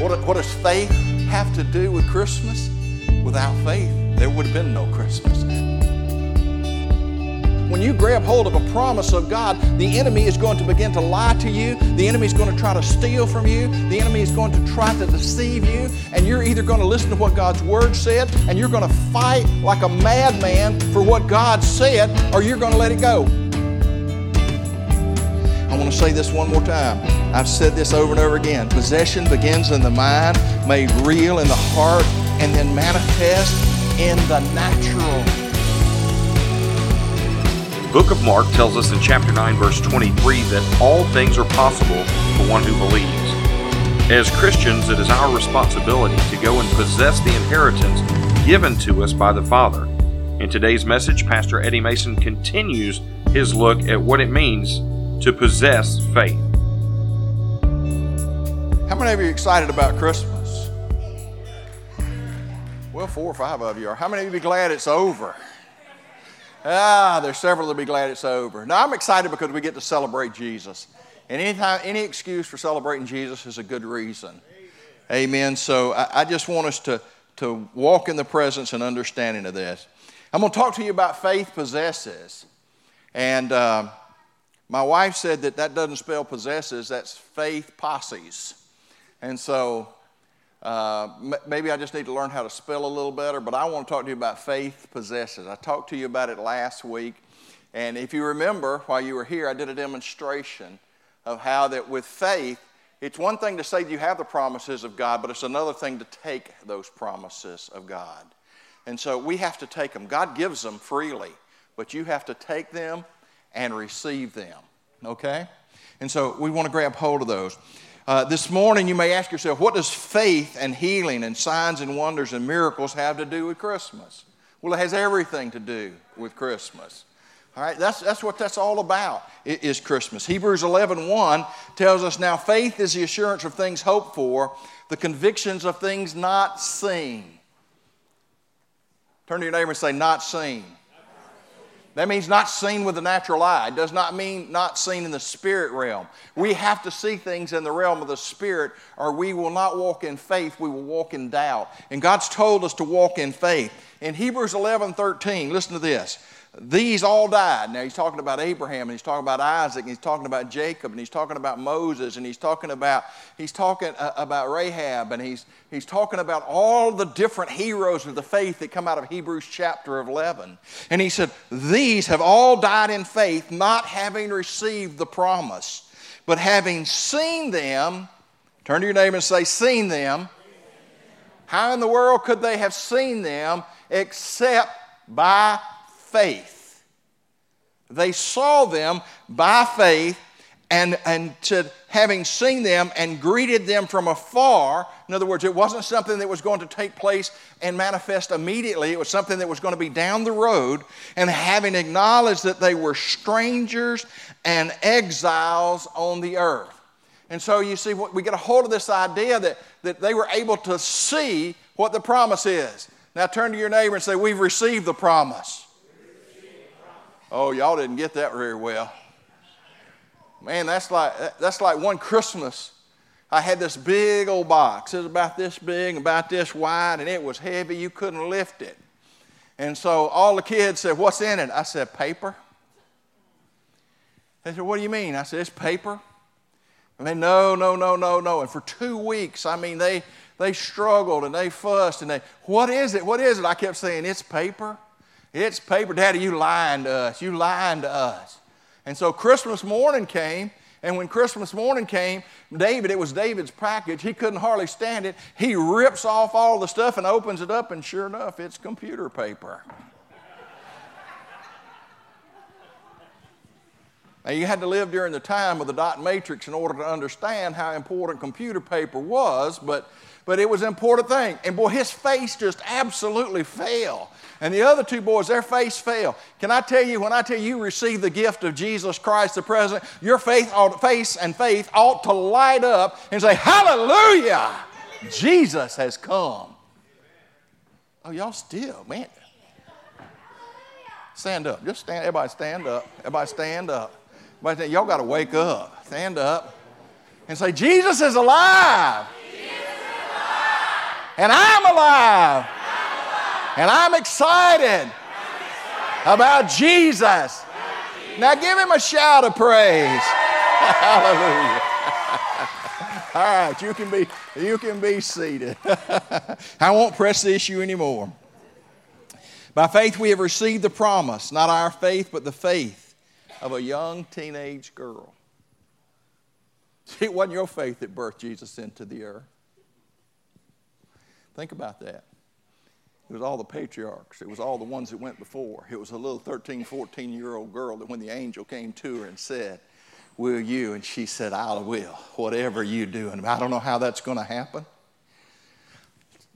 What, what does faith have to do with Christmas? Without faith, there would have been no Christmas. When you grab hold of a promise of God, the enemy is going to begin to lie to you. The enemy is going to try to steal from you. The enemy is going to try to deceive you. And you're either going to listen to what God's word said and you're going to fight like a madman for what God said, or you're going to let it go. Want to say this one more time. I've said this over and over again. Possession begins in the mind, made real in the heart, and then manifest in the natural The book of Mark tells us in chapter 9, verse 23, that all things are possible for one who believes. As Christians, it is our responsibility to go and possess the inheritance given to us by the Father. In today's message, Pastor Eddie Mason continues his look at what it means to possess faith. How many of you are excited about Christmas? Well, four or five of you are. How many of you be glad it's over? Ah, there's several that'll be glad it's over. Now, I'm excited because we get to celebrate Jesus. And anytime, any excuse for celebrating Jesus is a good reason. Amen. So I, I, just want us to, to walk in the presence and understanding of this. I'm going to talk to you about faith possesses. And uh, my wife said that that doesn't spell possesses, that's faith posses. And so uh, maybe I just need to learn how to spell a little better, but I want to talk to you about faith possesses. I talked to you about it last week, and if you remember, while you were here, I did a demonstration of how that with faith, it's one thing to say you have the promises of God, but it's another thing to take those promises of God. And so we have to take them. God gives them freely, but you have to take them and receive them. Okay? And so we want to grab hold of those. Uh, this morning, you may ask yourself, what does faith and healing and signs and wonders and miracles have to do with Christmas? Well, it has everything to do with Christmas. All right, that's, that's what that's all about, is Christmas. Hebrews 11 1 tells us now faith is the assurance of things hoped for, the convictions of things not seen. Turn to your neighbor and say, not seen. That means not seen with the natural eye. It does not mean not seen in the spirit realm. We have to see things in the realm of the spirit, or we will not walk in faith, we will walk in doubt. And God's told us to walk in faith. In Hebrews 11 13, listen to this. These all died. Now he's talking about Abraham and he's talking about Isaac and he's talking about Jacob and he's talking about Moses and he's talking about he's talking uh, about Rahab and he's he's talking about all the different heroes of the faith that come out of Hebrews chapter 11. And he said, "These have all died in faith, not having received the promise, but having seen them, turn to your neighbor and say, seen them. How in the world could they have seen them except by faith. They saw them by faith and, and to having seen them and greeted them from afar. In other words, it wasn't something that was going to take place and manifest immediately. It was something that was going to be down the road. And having acknowledged that they were strangers and exiles on the earth. And so you see, we get a hold of this idea that, that they were able to see what the promise is. Now turn to your neighbor and say, We've received the promise. Oh, y'all didn't get that very well. Man, that's like, that's like one Christmas. I had this big old box. It was about this big, about this wide, and it was heavy. You couldn't lift it. And so all the kids said, What's in it? I said, Paper. They said, What do you mean? I said, It's paper. And they, No, no, no, no, no. And for two weeks, I mean, they, they struggled and they fussed and they, What is it? What is it? I kept saying, It's paper. It's paper. Daddy, you lying to us. You lying to us. And so Christmas morning came, and when Christmas morning came, David, it was David's package. He couldn't hardly stand it. He rips off all the stuff and opens it up, and sure enough, it's computer paper. Now, you had to live during the time of the dot matrix in order to understand how important computer paper was, but, but it was an important thing. And boy, his face just absolutely fell. And the other two boys, their face fell. Can I tell you, when I tell you, you receive the gift of Jesus Christ the President, your faith ought, face and faith ought to light up and say, Hallelujah! Jesus has come. Oh, y'all still, man. Stand up. Just stand. Everybody stand up. Everybody stand up. Everybody, y'all got to wake up. Stand up and say, Jesus is alive. Jesus is And I'm alive. And I'm excited about Jesus. Now give him a shout of praise. Hallelujah. All right, you can be you can be seated. I won't press the issue anymore. By faith we have received the promise, not our faith, but the faith of a young teenage girl. It wasn't your faith that birthed Jesus into the earth. Think about that. It was all the patriarchs. It was all the ones that went before. It was a little 13, 14 year old girl that when the angel came to her and said, Will you? And she said, I will, whatever you do. And I don't know how that's going to happen.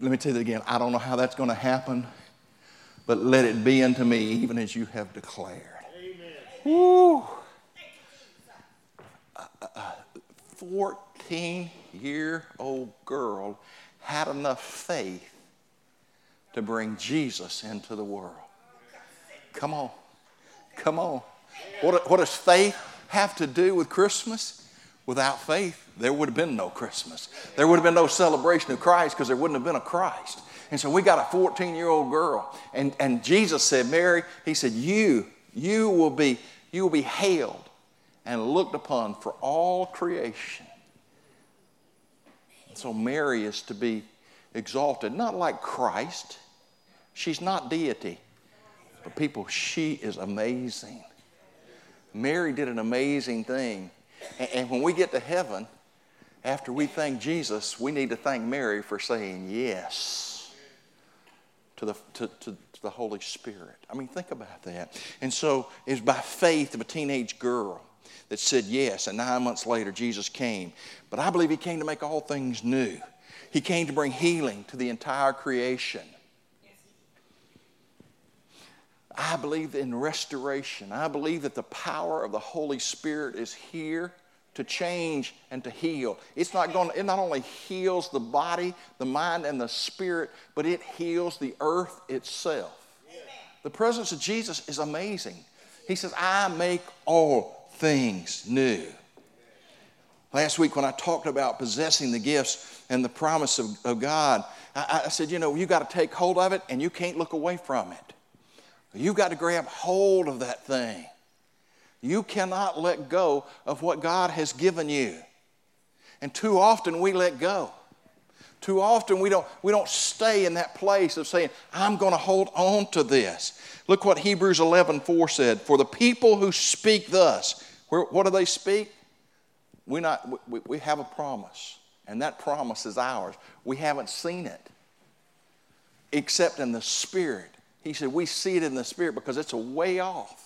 Let me tell you that again. I don't know how that's going to happen, but let it be unto me even as you have declared. Amen. Woo. A 14 year old girl had enough faith to bring Jesus into the world. Come on. Come on. What, what does faith have to do with Christmas? Without faith, there would have been no Christmas. There would have been no celebration of Christ because there wouldn't have been a Christ. And so we got a 14 year old girl. And, and Jesus said, Mary, he said, You, you will be, you will be hailed and looked upon for all creation. And So Mary is to be exalted, not like Christ. She's not deity. But people, she is amazing. Mary did an amazing thing. And, when we get to heaven, after we thank Jesus, we need to thank Mary for saying yes to the, to, to, to the Holy Spirit. I mean, think about that. And so it's by faith of a teenage girl that said yes, and nine months later, Jesus came. But I believe he came to make all things new. He came to bring healing to the entire creation. I believe in restoration. I believe that the power of the Holy Spirit is here to change and to heal. It's not going it not only heals the body, the mind and the spirit, but it heals the earth itself. The presence of Jesus is amazing. He says, "I make all things new." Last week when I talked about possessing the gifts and the promise of, of God, I, I said, you know, you got to take hold of it and you can't look away from it. You've got to grab hold of that thing. You cannot let go of what God has given you. And too often we let go. Too often we don't, we don't stay in that place of saying, I'm going to hold on to this. Look what Hebrews 11 4 said. For the people who speak thus, where, what do they speak? We, not, we, we have a promise, and that promise is ours. We haven't seen it except in the Spirit. He said, We see it in the Spirit because it's a way off.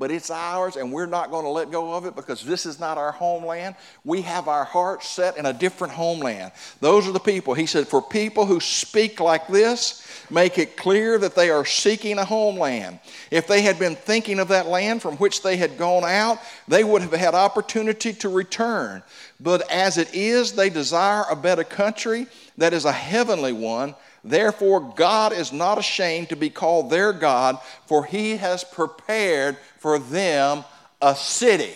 But it's ours, and we're not going to let go of it because this is not our homeland. We have our hearts set in a different homeland. Those are the people. He said, For people who speak like this, make it clear that they are seeking a homeland. If they had been thinking of that land from which they had gone out, they would have had opportunity to return. But as it is, they desire a better country that is a heavenly one. Therefore, God is not ashamed to be called their God, for he has prepared for them a city.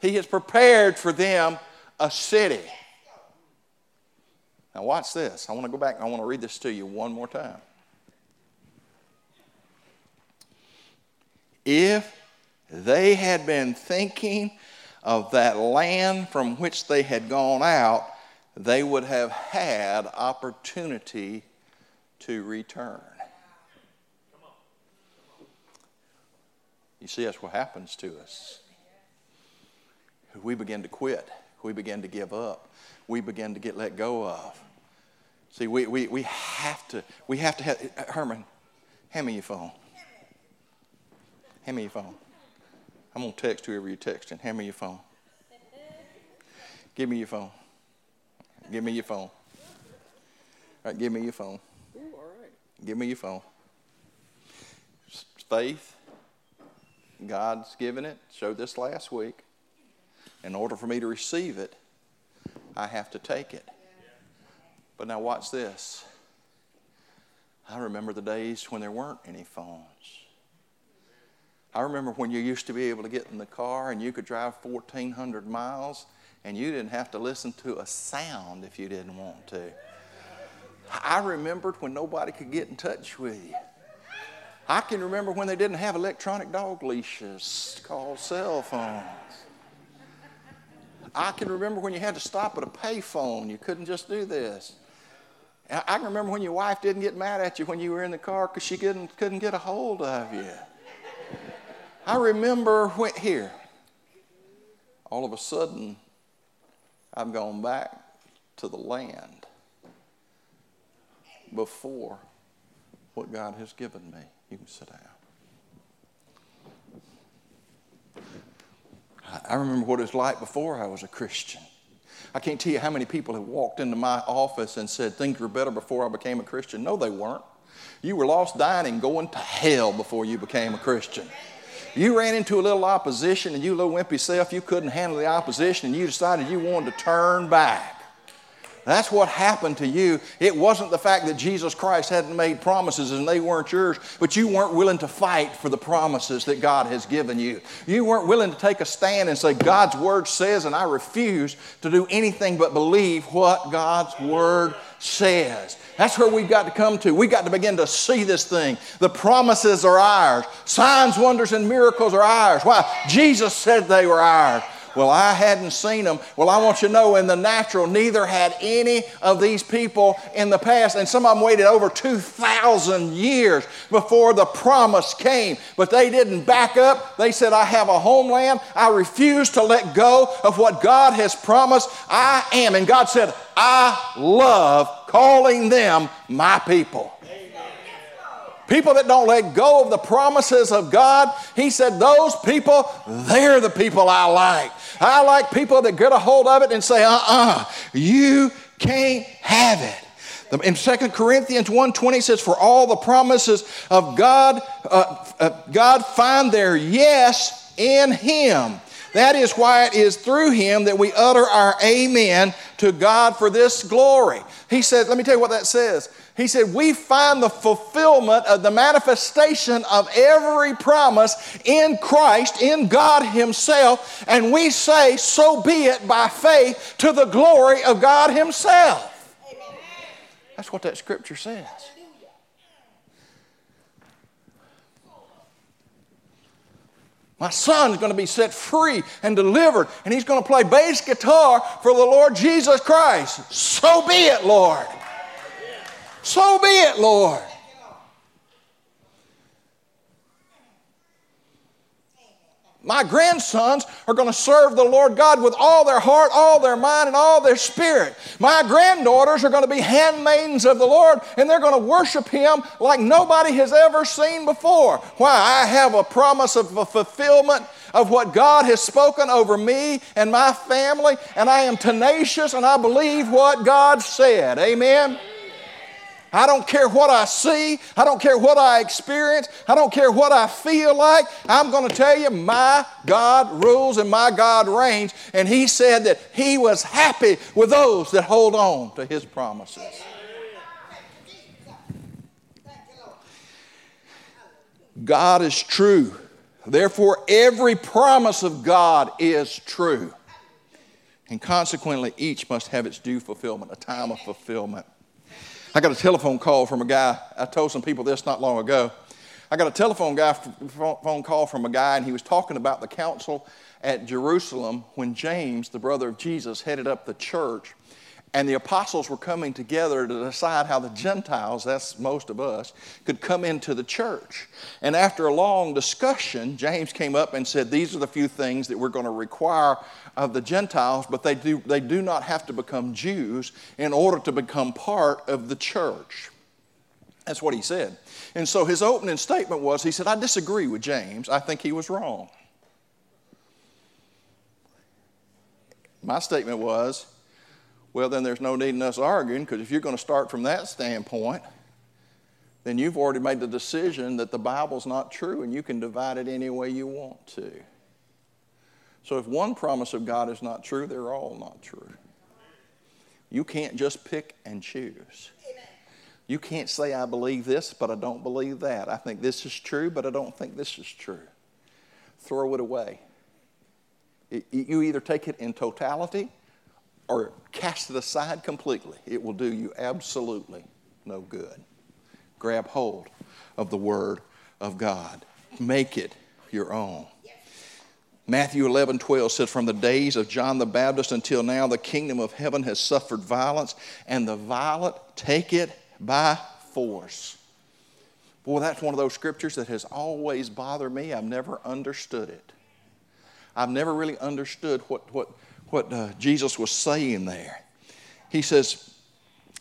He has prepared for them a city. Now, watch this. I want to go back I want to read this to you one more time. If they had been thinking of that land from which they had gone out, they would have had opportunity to return. You see, that's what happens to us. We begin to quit. We begin to give up. We begin to get let go of. See, we, we, we have to, we have to have, Herman, hand me your phone. Hand me your phone. I'm going to text whoever you're texting. Hand me your phone. Give me your phone. Give me your phone. All right, give me your phone. Ooh, all right. Give me your phone. Faith, God's given it. Showed this last week. In order for me to receive it, I have to take it. But now, watch this. I remember the days when there weren't any phones. I remember when you used to be able to get in the car and you could drive 1,400 miles and you didn't have to listen to a sound if you didn't want to. I remembered when nobody could get in touch with you. I can remember when they didn't have electronic dog leashes called cell phones. I can remember when you had to stop at a payphone. You couldn't just do this. I can remember when your wife didn't get mad at you when you were in the car because she couldn't, couldn't get a hold of you. I remember when, here, all of a sudden, I've gone back to the land before what God has given me. You can sit down. I remember what it was like before I was a Christian. I can't tell you how many people have walked into my office and said things were better before I became a Christian. No, they weren't. You were lost, dying, and going to hell before you became a Christian. You ran into a little opposition and you little wimpy self, you couldn't handle the opposition and you decided you wanted to turn back. That's what happened to you. It wasn't the fact that Jesus Christ hadn't made promises and they weren't yours, but you weren't willing to fight for the promises that God has given you. You weren't willing to take a stand and say, God's word says, and I refuse to do anything but believe what God's word says. That's where we've got to come to. We've got to begin to see this thing. The promises are ours, signs, wonders, and miracles are ours. Why? Jesus said they were ours. Well, I hadn't seen them. Well, I want you to know in the natural, neither had any of these people in the past. And some of them waited over 2,000 years before the promise came. But they didn't back up. They said, I have a homeland. I refuse to let go of what God has promised. I am. And God said, I love calling them my people. People that don't let go of the promises of God, he said, those people, they're the people I like. I like people that get a hold of it and say, uh uh-uh, uh, you can't have it. In 2 Corinthians 1.20 says, For all the promises of God, uh, uh, God find their yes in Him. That is why it is through Him that we utter our amen to God for this glory. He said, let me tell you what that says. He said, We find the fulfillment of the manifestation of every promise in Christ, in God Himself, and we say, So be it by faith to the glory of God Himself. That's what that scripture says. My son's going to be set free and delivered, and he's going to play bass guitar for the Lord Jesus Christ. So be it, Lord. So be it, Lord. My grandsons are going to serve the Lord God with all their heart, all their mind, and all their spirit. My granddaughters are going to be handmaidens of the Lord, and they're going to worship Him like nobody has ever seen before. Why? I have a promise of a fulfillment of what God has spoken over me and my family, and I am tenacious and I believe what God said. Amen. I don't care what I see. I don't care what I experience. I don't care what I feel like. I'm going to tell you, my God rules and my God reigns. And He said that He was happy with those that hold on to His promises. God is true. Therefore, every promise of God is true. And consequently, each must have its due fulfillment, a time of fulfillment. I got a telephone call from a guy. I told some people this not long ago. I got a telephone guy, phone call from a guy, and he was talking about the council at Jerusalem when James, the brother of Jesus, headed up the church. And the apostles were coming together to decide how the Gentiles, that's most of us, could come into the church. And after a long discussion, James came up and said, These are the few things that we're going to require of the Gentiles, but they do, they do not have to become Jews in order to become part of the church. That's what he said. And so his opening statement was He said, I disagree with James. I think he was wrong. My statement was, well, then there's no need in us arguing because if you're going to start from that standpoint, then you've already made the decision that the Bible's not true and you can divide it any way you want to. So if one promise of God is not true, they're all not true. You can't just pick and choose. You can't say, I believe this, but I don't believe that. I think this is true, but I don't think this is true. Throw it away. You either take it in totality or cast it aside completely. It will do you absolutely no good. Grab hold of the Word of God, make it your own. Matthew 11, 12 says, From the days of John the Baptist until now, the kingdom of heaven has suffered violence, and the violent take it by force. Boy, that's one of those scriptures that has always bothered me. I've never understood it. I've never really understood what, what, what uh, Jesus was saying there. He says,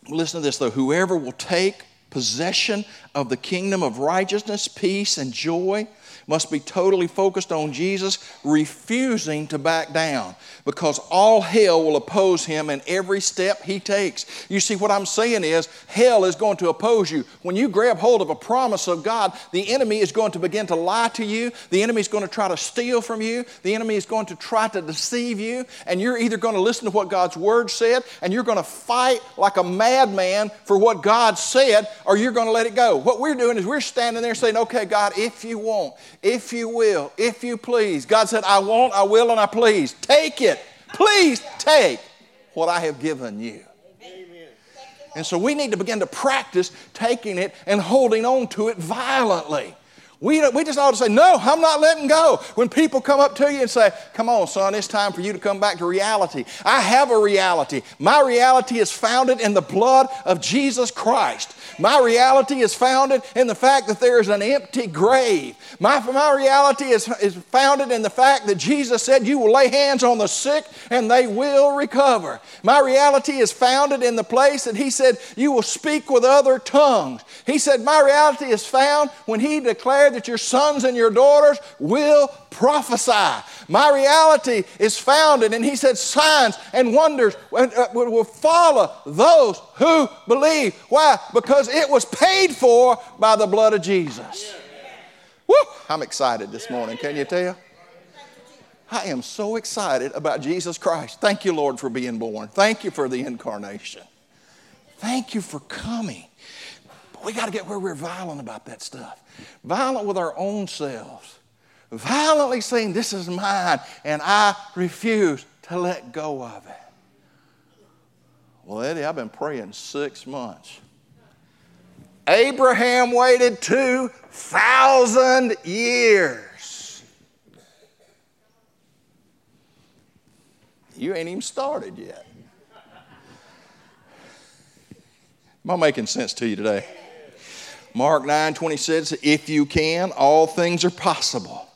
listen to this though, whoever will take possession of the kingdom of righteousness, peace, and joy must be totally focused on Jesus, refusing to back down because all hell will oppose him in every step he takes. You see, what I'm saying is, hell is going to oppose you. When you grab hold of a promise of God, the enemy is going to begin to lie to you, the enemy is going to try to steal from you, the enemy is going to try to deceive you, and you're either going to listen to what God's word said and you're going to fight like a madman for what God said, or you're going to let it go. What we're doing is we're standing there saying, Okay, God, if you want, if you will, if you please. God said, I want, I will, and I please. Take it. Please take what I have given you. And so we need to begin to practice taking it and holding on to it violently. We, we just ought to say, No, I'm not letting go. When people come up to you and say, Come on, son, it's time for you to come back to reality. I have a reality. My reality is founded in the blood of Jesus Christ. My reality is founded in the fact that there is an empty grave. My, my reality is, is founded in the fact that Jesus said, You will lay hands on the sick and they will recover. My reality is founded in the place that He said, You will speak with other tongues. He said, My reality is found when He declared that your sons and your daughters will prophesy. My reality is founded, and He said, Signs and wonders uh, will follow those who believe. Why? Because it was paid for by the blood of Jesus. Woo! I'm excited this morning. Can you tell? I am so excited about Jesus Christ. Thank you, Lord, for being born. Thank you for the incarnation. Thank you for coming. But we got to get where we're violent about that stuff. Violent with our own selves. Violently saying, This is mine, and I refuse to let go of it. Well, Eddie, I've been praying six months. Abraham waited 2,000 years. You ain't even started yet. Am I making sense to you today? Mark 9 26, if you can, all things are possible.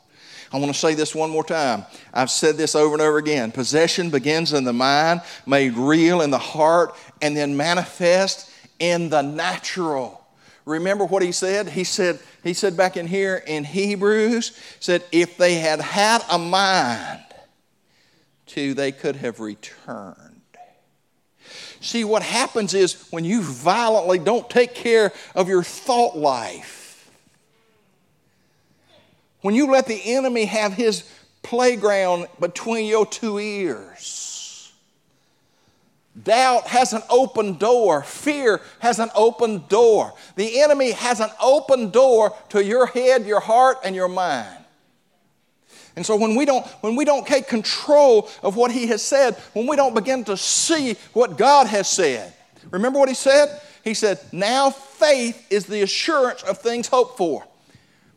I want to say this one more time. I've said this over and over again. Possession begins in the mind, made real in the heart, and then manifest in the natural. Remember what he said? He said, he said back in here in Hebrews, said, if they had had a mind to, they could have returned. See, what happens is when you violently don't take care of your thought life, when you let the enemy have his playground between your two ears, Doubt has an open door. Fear has an open door. The enemy has an open door to your head, your heart, and your mind. And so when we don't when we don't take control of what he has said, when we don't begin to see what God has said. Remember what he said? He said, "Now faith is the assurance of things hoped for."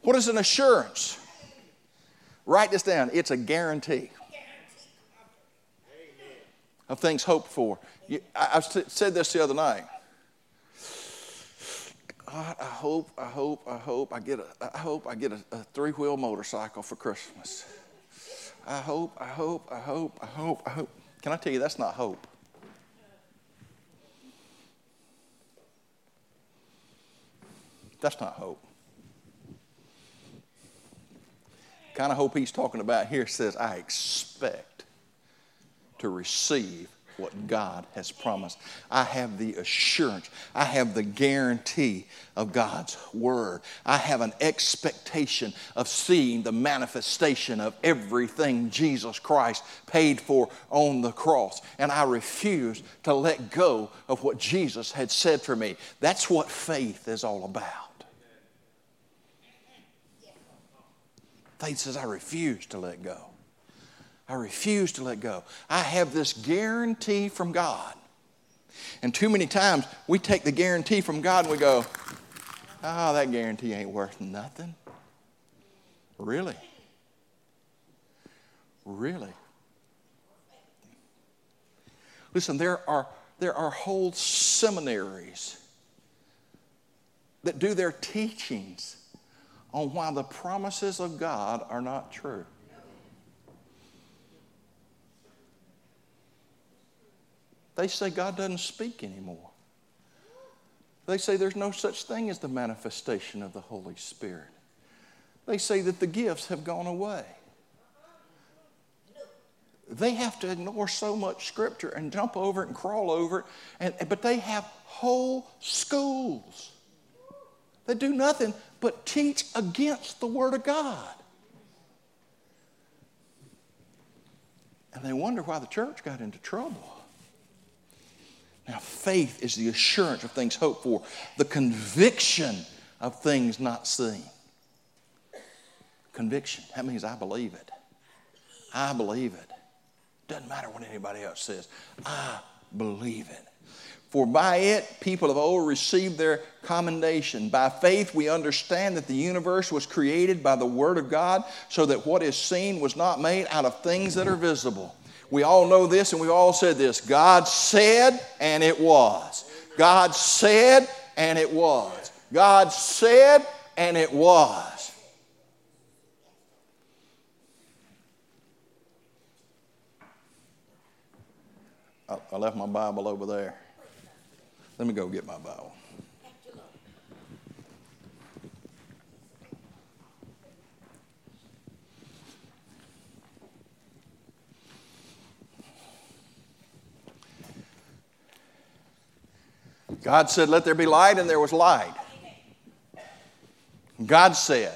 What is an assurance? Write this down. It's a guarantee of things hoped for. I said this the other night. God, I hope, I hope, I hope I get a, I hope I get a, a three wheel motorcycle for Christmas. I hope, I hope, I hope, I hope, I hope. Can I tell you that's not hope? That's not hope. The kind of hope he's talking about here says, I expect to receive what God has promised. I have the assurance, I have the guarantee of God's word. I have an expectation of seeing the manifestation of everything Jesus Christ paid for on the cross. And I refuse to let go of what Jesus had said for me. That's what faith is all about. Faith says, I refuse to let go. I refuse to let go. I have this guarantee from God. And too many times we take the guarantee from God and we go, oh, that guarantee ain't worth nothing. Really? Really? Listen, there are, there are whole seminaries that do their teachings on why the promises of God are not true. They say God doesn't speak anymore. They say there's no such thing as the manifestation of the Holy Spirit. They say that the gifts have gone away. They have to ignore so much scripture and jump over it and crawl over it, and, but they have whole schools that do nothing but teach against the Word of God. And they wonder why the church got into trouble. Now, faith is the assurance of things hoped for, the conviction of things not seen. Conviction, that means I believe it. I believe it. Doesn't matter what anybody else says. I believe it. For by it people of old received their commendation. By faith we understand that the universe was created by the Word of God, so that what is seen was not made out of things that are visible. We all know this and we've all said this God said, and it was. God said, and it was. God said, and it was. I left my Bible over there. Let me go get my Bible. God said, Let there be light, and there was light. God said,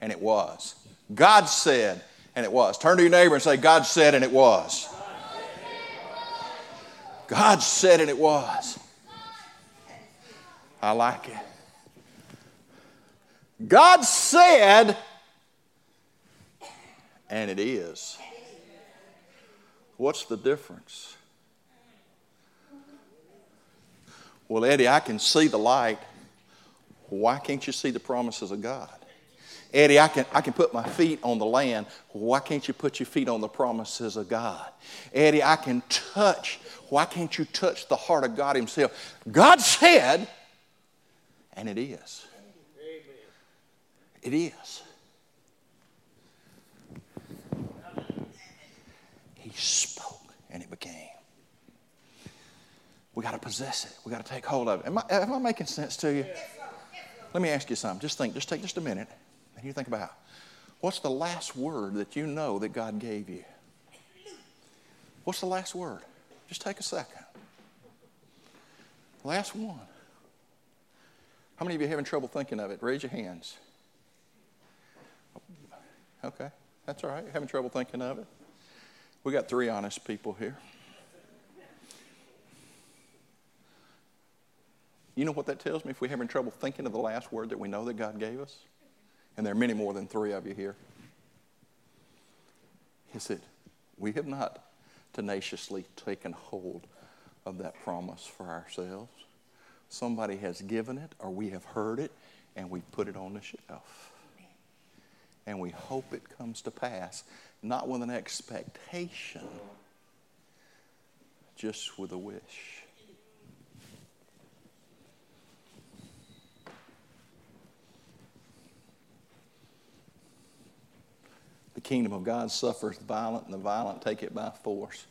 and it was. God said, and it was. Turn to your neighbor and say, God said, and it was. God said, and it was. I like it. God said, and it is. What's the difference? Well, Eddie, I can see the light. Why can't you see the promises of God? Eddie, I can, I can put my feet on the land. Why can't you put your feet on the promises of God? Eddie, I can touch. Why can't you touch the heart of God Himself? God said, and it is. It is. He spoke, and it became. We got to possess it. We got to take hold of it. Am I, am I making sense to you? Let me ask you something. Just think, just take just a minute and you think about what's the last word that you know that God gave you? What's the last word? Just take a second. Last one. How many of you are having trouble thinking of it? Raise your hands. Okay, that's all right. Having trouble thinking of it? We got three honest people here. You know what that tells me if we're having trouble thinking of the last word that we know that God gave us? And there are many more than three of you here. He said, We have not tenaciously taken hold of that promise for ourselves. Somebody has given it, or we have heard it, and we put it on the shelf. And we hope it comes to pass, not with an expectation, just with a wish. The kingdom of God suffers the violent, and the violent take it by force.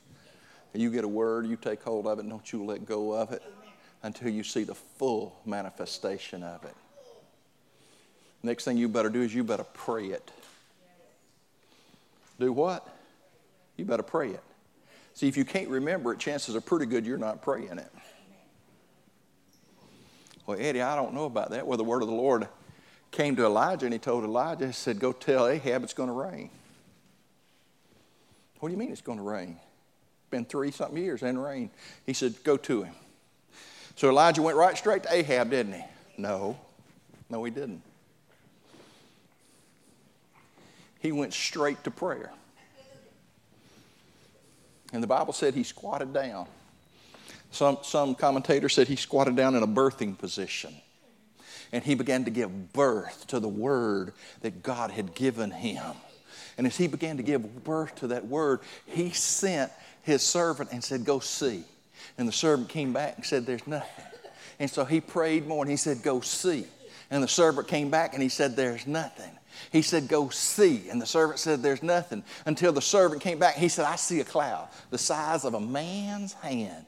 You get a word, you take hold of it, don't you let go of it until you see the full manifestation of it. Next thing you better do is you better pray it. Do what? You better pray it. See, if you can't remember it, chances are pretty good you're not praying it. Well, Eddie, I don't know about that. Well, the word of the Lord came to Elijah and he told Elijah, he said, Go tell Ahab it's going to rain. What do you mean it's going to rain? Been three something years and rain. He said, Go to him. So Elijah went right straight to Ahab, didn't he? No. No, he didn't. He went straight to prayer. And the Bible said he squatted down. Some, some commentators said he squatted down in a birthing position. And he began to give birth to the word that God had given him. And as he began to give birth to that word, he sent his servant and said, Go see. And the servant came back and said, There's nothing. And so he prayed more and he said, Go see. And the servant came back and he said, There's nothing. He said, Go see. And the servant said, There's nothing. Until the servant came back. He said, I see a cloud the size of a man's hand.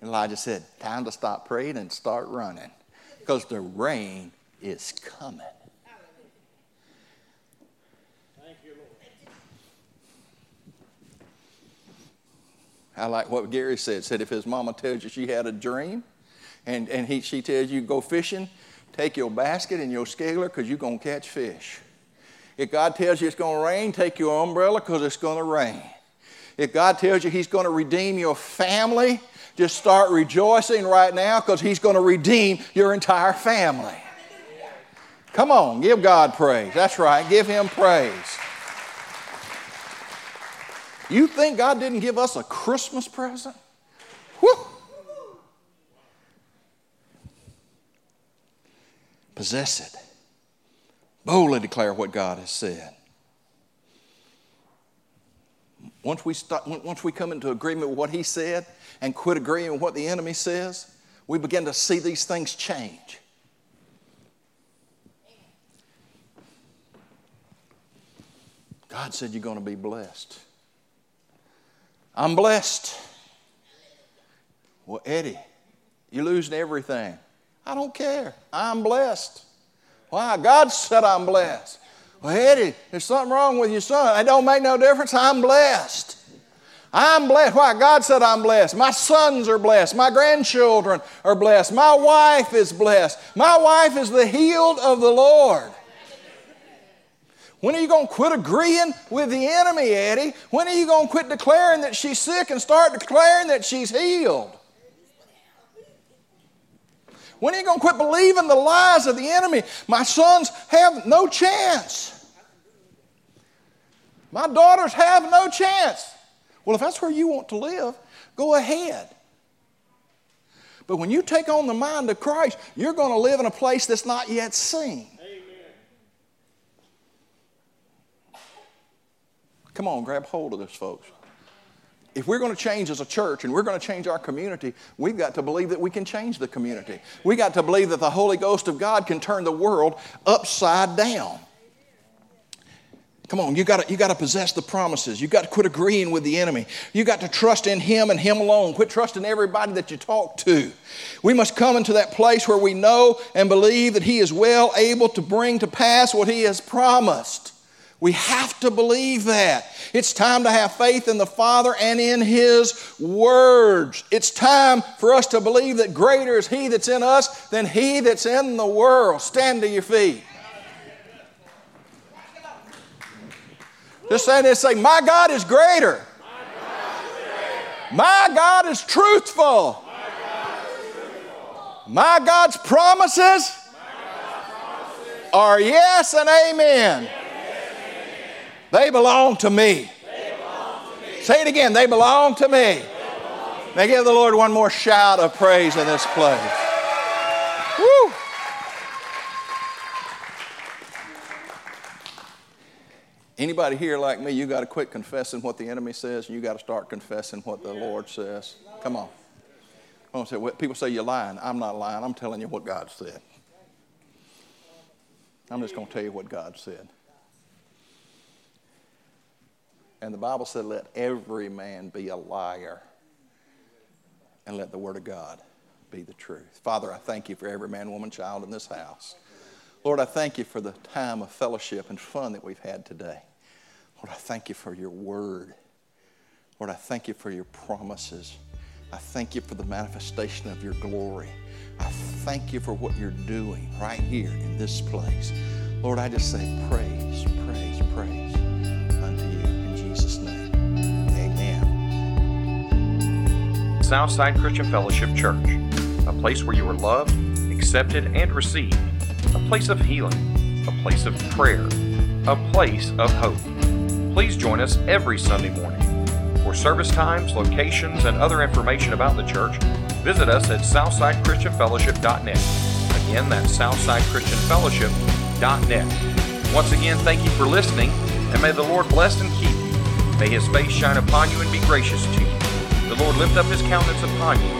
And Elijah said, Time to stop praying and start running because the rain is coming. I like what Gary said. Said if his mama tells you she had a dream, and, and he, she tells you go fishing, take your basket and your scaler because you're going to catch fish. If God tells you it's going to rain, take your umbrella because it's going to rain. If God tells you He's going to redeem your family, just start rejoicing right now because He's going to redeem your entire family. Come on, give God praise. That's right, give Him praise. You think God didn't give us a Christmas present? Whew. Possess it. Boldly declare what God has said. Once we, start, once we come into agreement with what He said and quit agreeing with what the enemy says, we begin to see these things change. God said you're going to be blessed. I'm blessed. Well, Eddie, you're losing everything. I don't care. I'm blessed. Why? God said I'm blessed. Well, Eddie, there's something wrong with your son. It don't make no difference. I'm blessed. I'm blessed. Why? God said I'm blessed. My sons are blessed. My grandchildren are blessed. My wife is blessed. My wife is the healed of the Lord. When are you going to quit agreeing with the enemy, Eddie? When are you going to quit declaring that she's sick and start declaring that she's healed? When are you going to quit believing the lies of the enemy? My sons have no chance. My daughters have no chance. Well, if that's where you want to live, go ahead. But when you take on the mind of Christ, you're going to live in a place that's not yet seen. Come on, grab hold of this, folks. If we're going to change as a church and we're going to change our community, we've got to believe that we can change the community. We've got to believe that the Holy Ghost of God can turn the world upside down. Come on, you got you got to possess the promises. You got to quit agreeing with the enemy. You got to trust in Him and Him alone. Quit trusting everybody that you talk to. We must come into that place where we know and believe that He is well able to bring to pass what He has promised. We have to believe that. It's time to have faith in the Father and in His words. It's time for us to believe that greater is He that's in us than He that's in the world. Stand to your feet. Just say this say, My God is greater. My God is truthful. My God is truthful. My God's promises are yes and amen. They belong to me. Say it again. They belong to me. May give the Lord one more shout of praise in this place. Woo! Anybody here like me, you got to quit confessing what the enemy says and you got to start confessing what the Lord says. Come on. Say, well, people say you're lying. I'm not lying. I'm telling you what God said. I'm just going to tell you what God said. And the Bible said, let every man be a liar and let the Word of God be the truth. Father, I thank you for every man, woman, child in this house. Lord, I thank you for the time of fellowship and fun that we've had today. Lord, I thank you for your Word. Lord, I thank you for your promises. I thank you for the manifestation of your glory. I thank you for what you're doing right here in this place. Lord, I just say praise, praise, praise. Southside Christian Fellowship Church, a place where you are loved, accepted, and received, a place of healing, a place of prayer, a place of hope. Please join us every Sunday morning For service times, locations, and other information about the church, visit us at southsidechristianfellowship.net. Again, that's southsidechristianfellowship.net. Once again, thank you for listening, and may the Lord bless and keep you. May his face shine upon you and be gracious to you. The Lord lift up his countenance upon you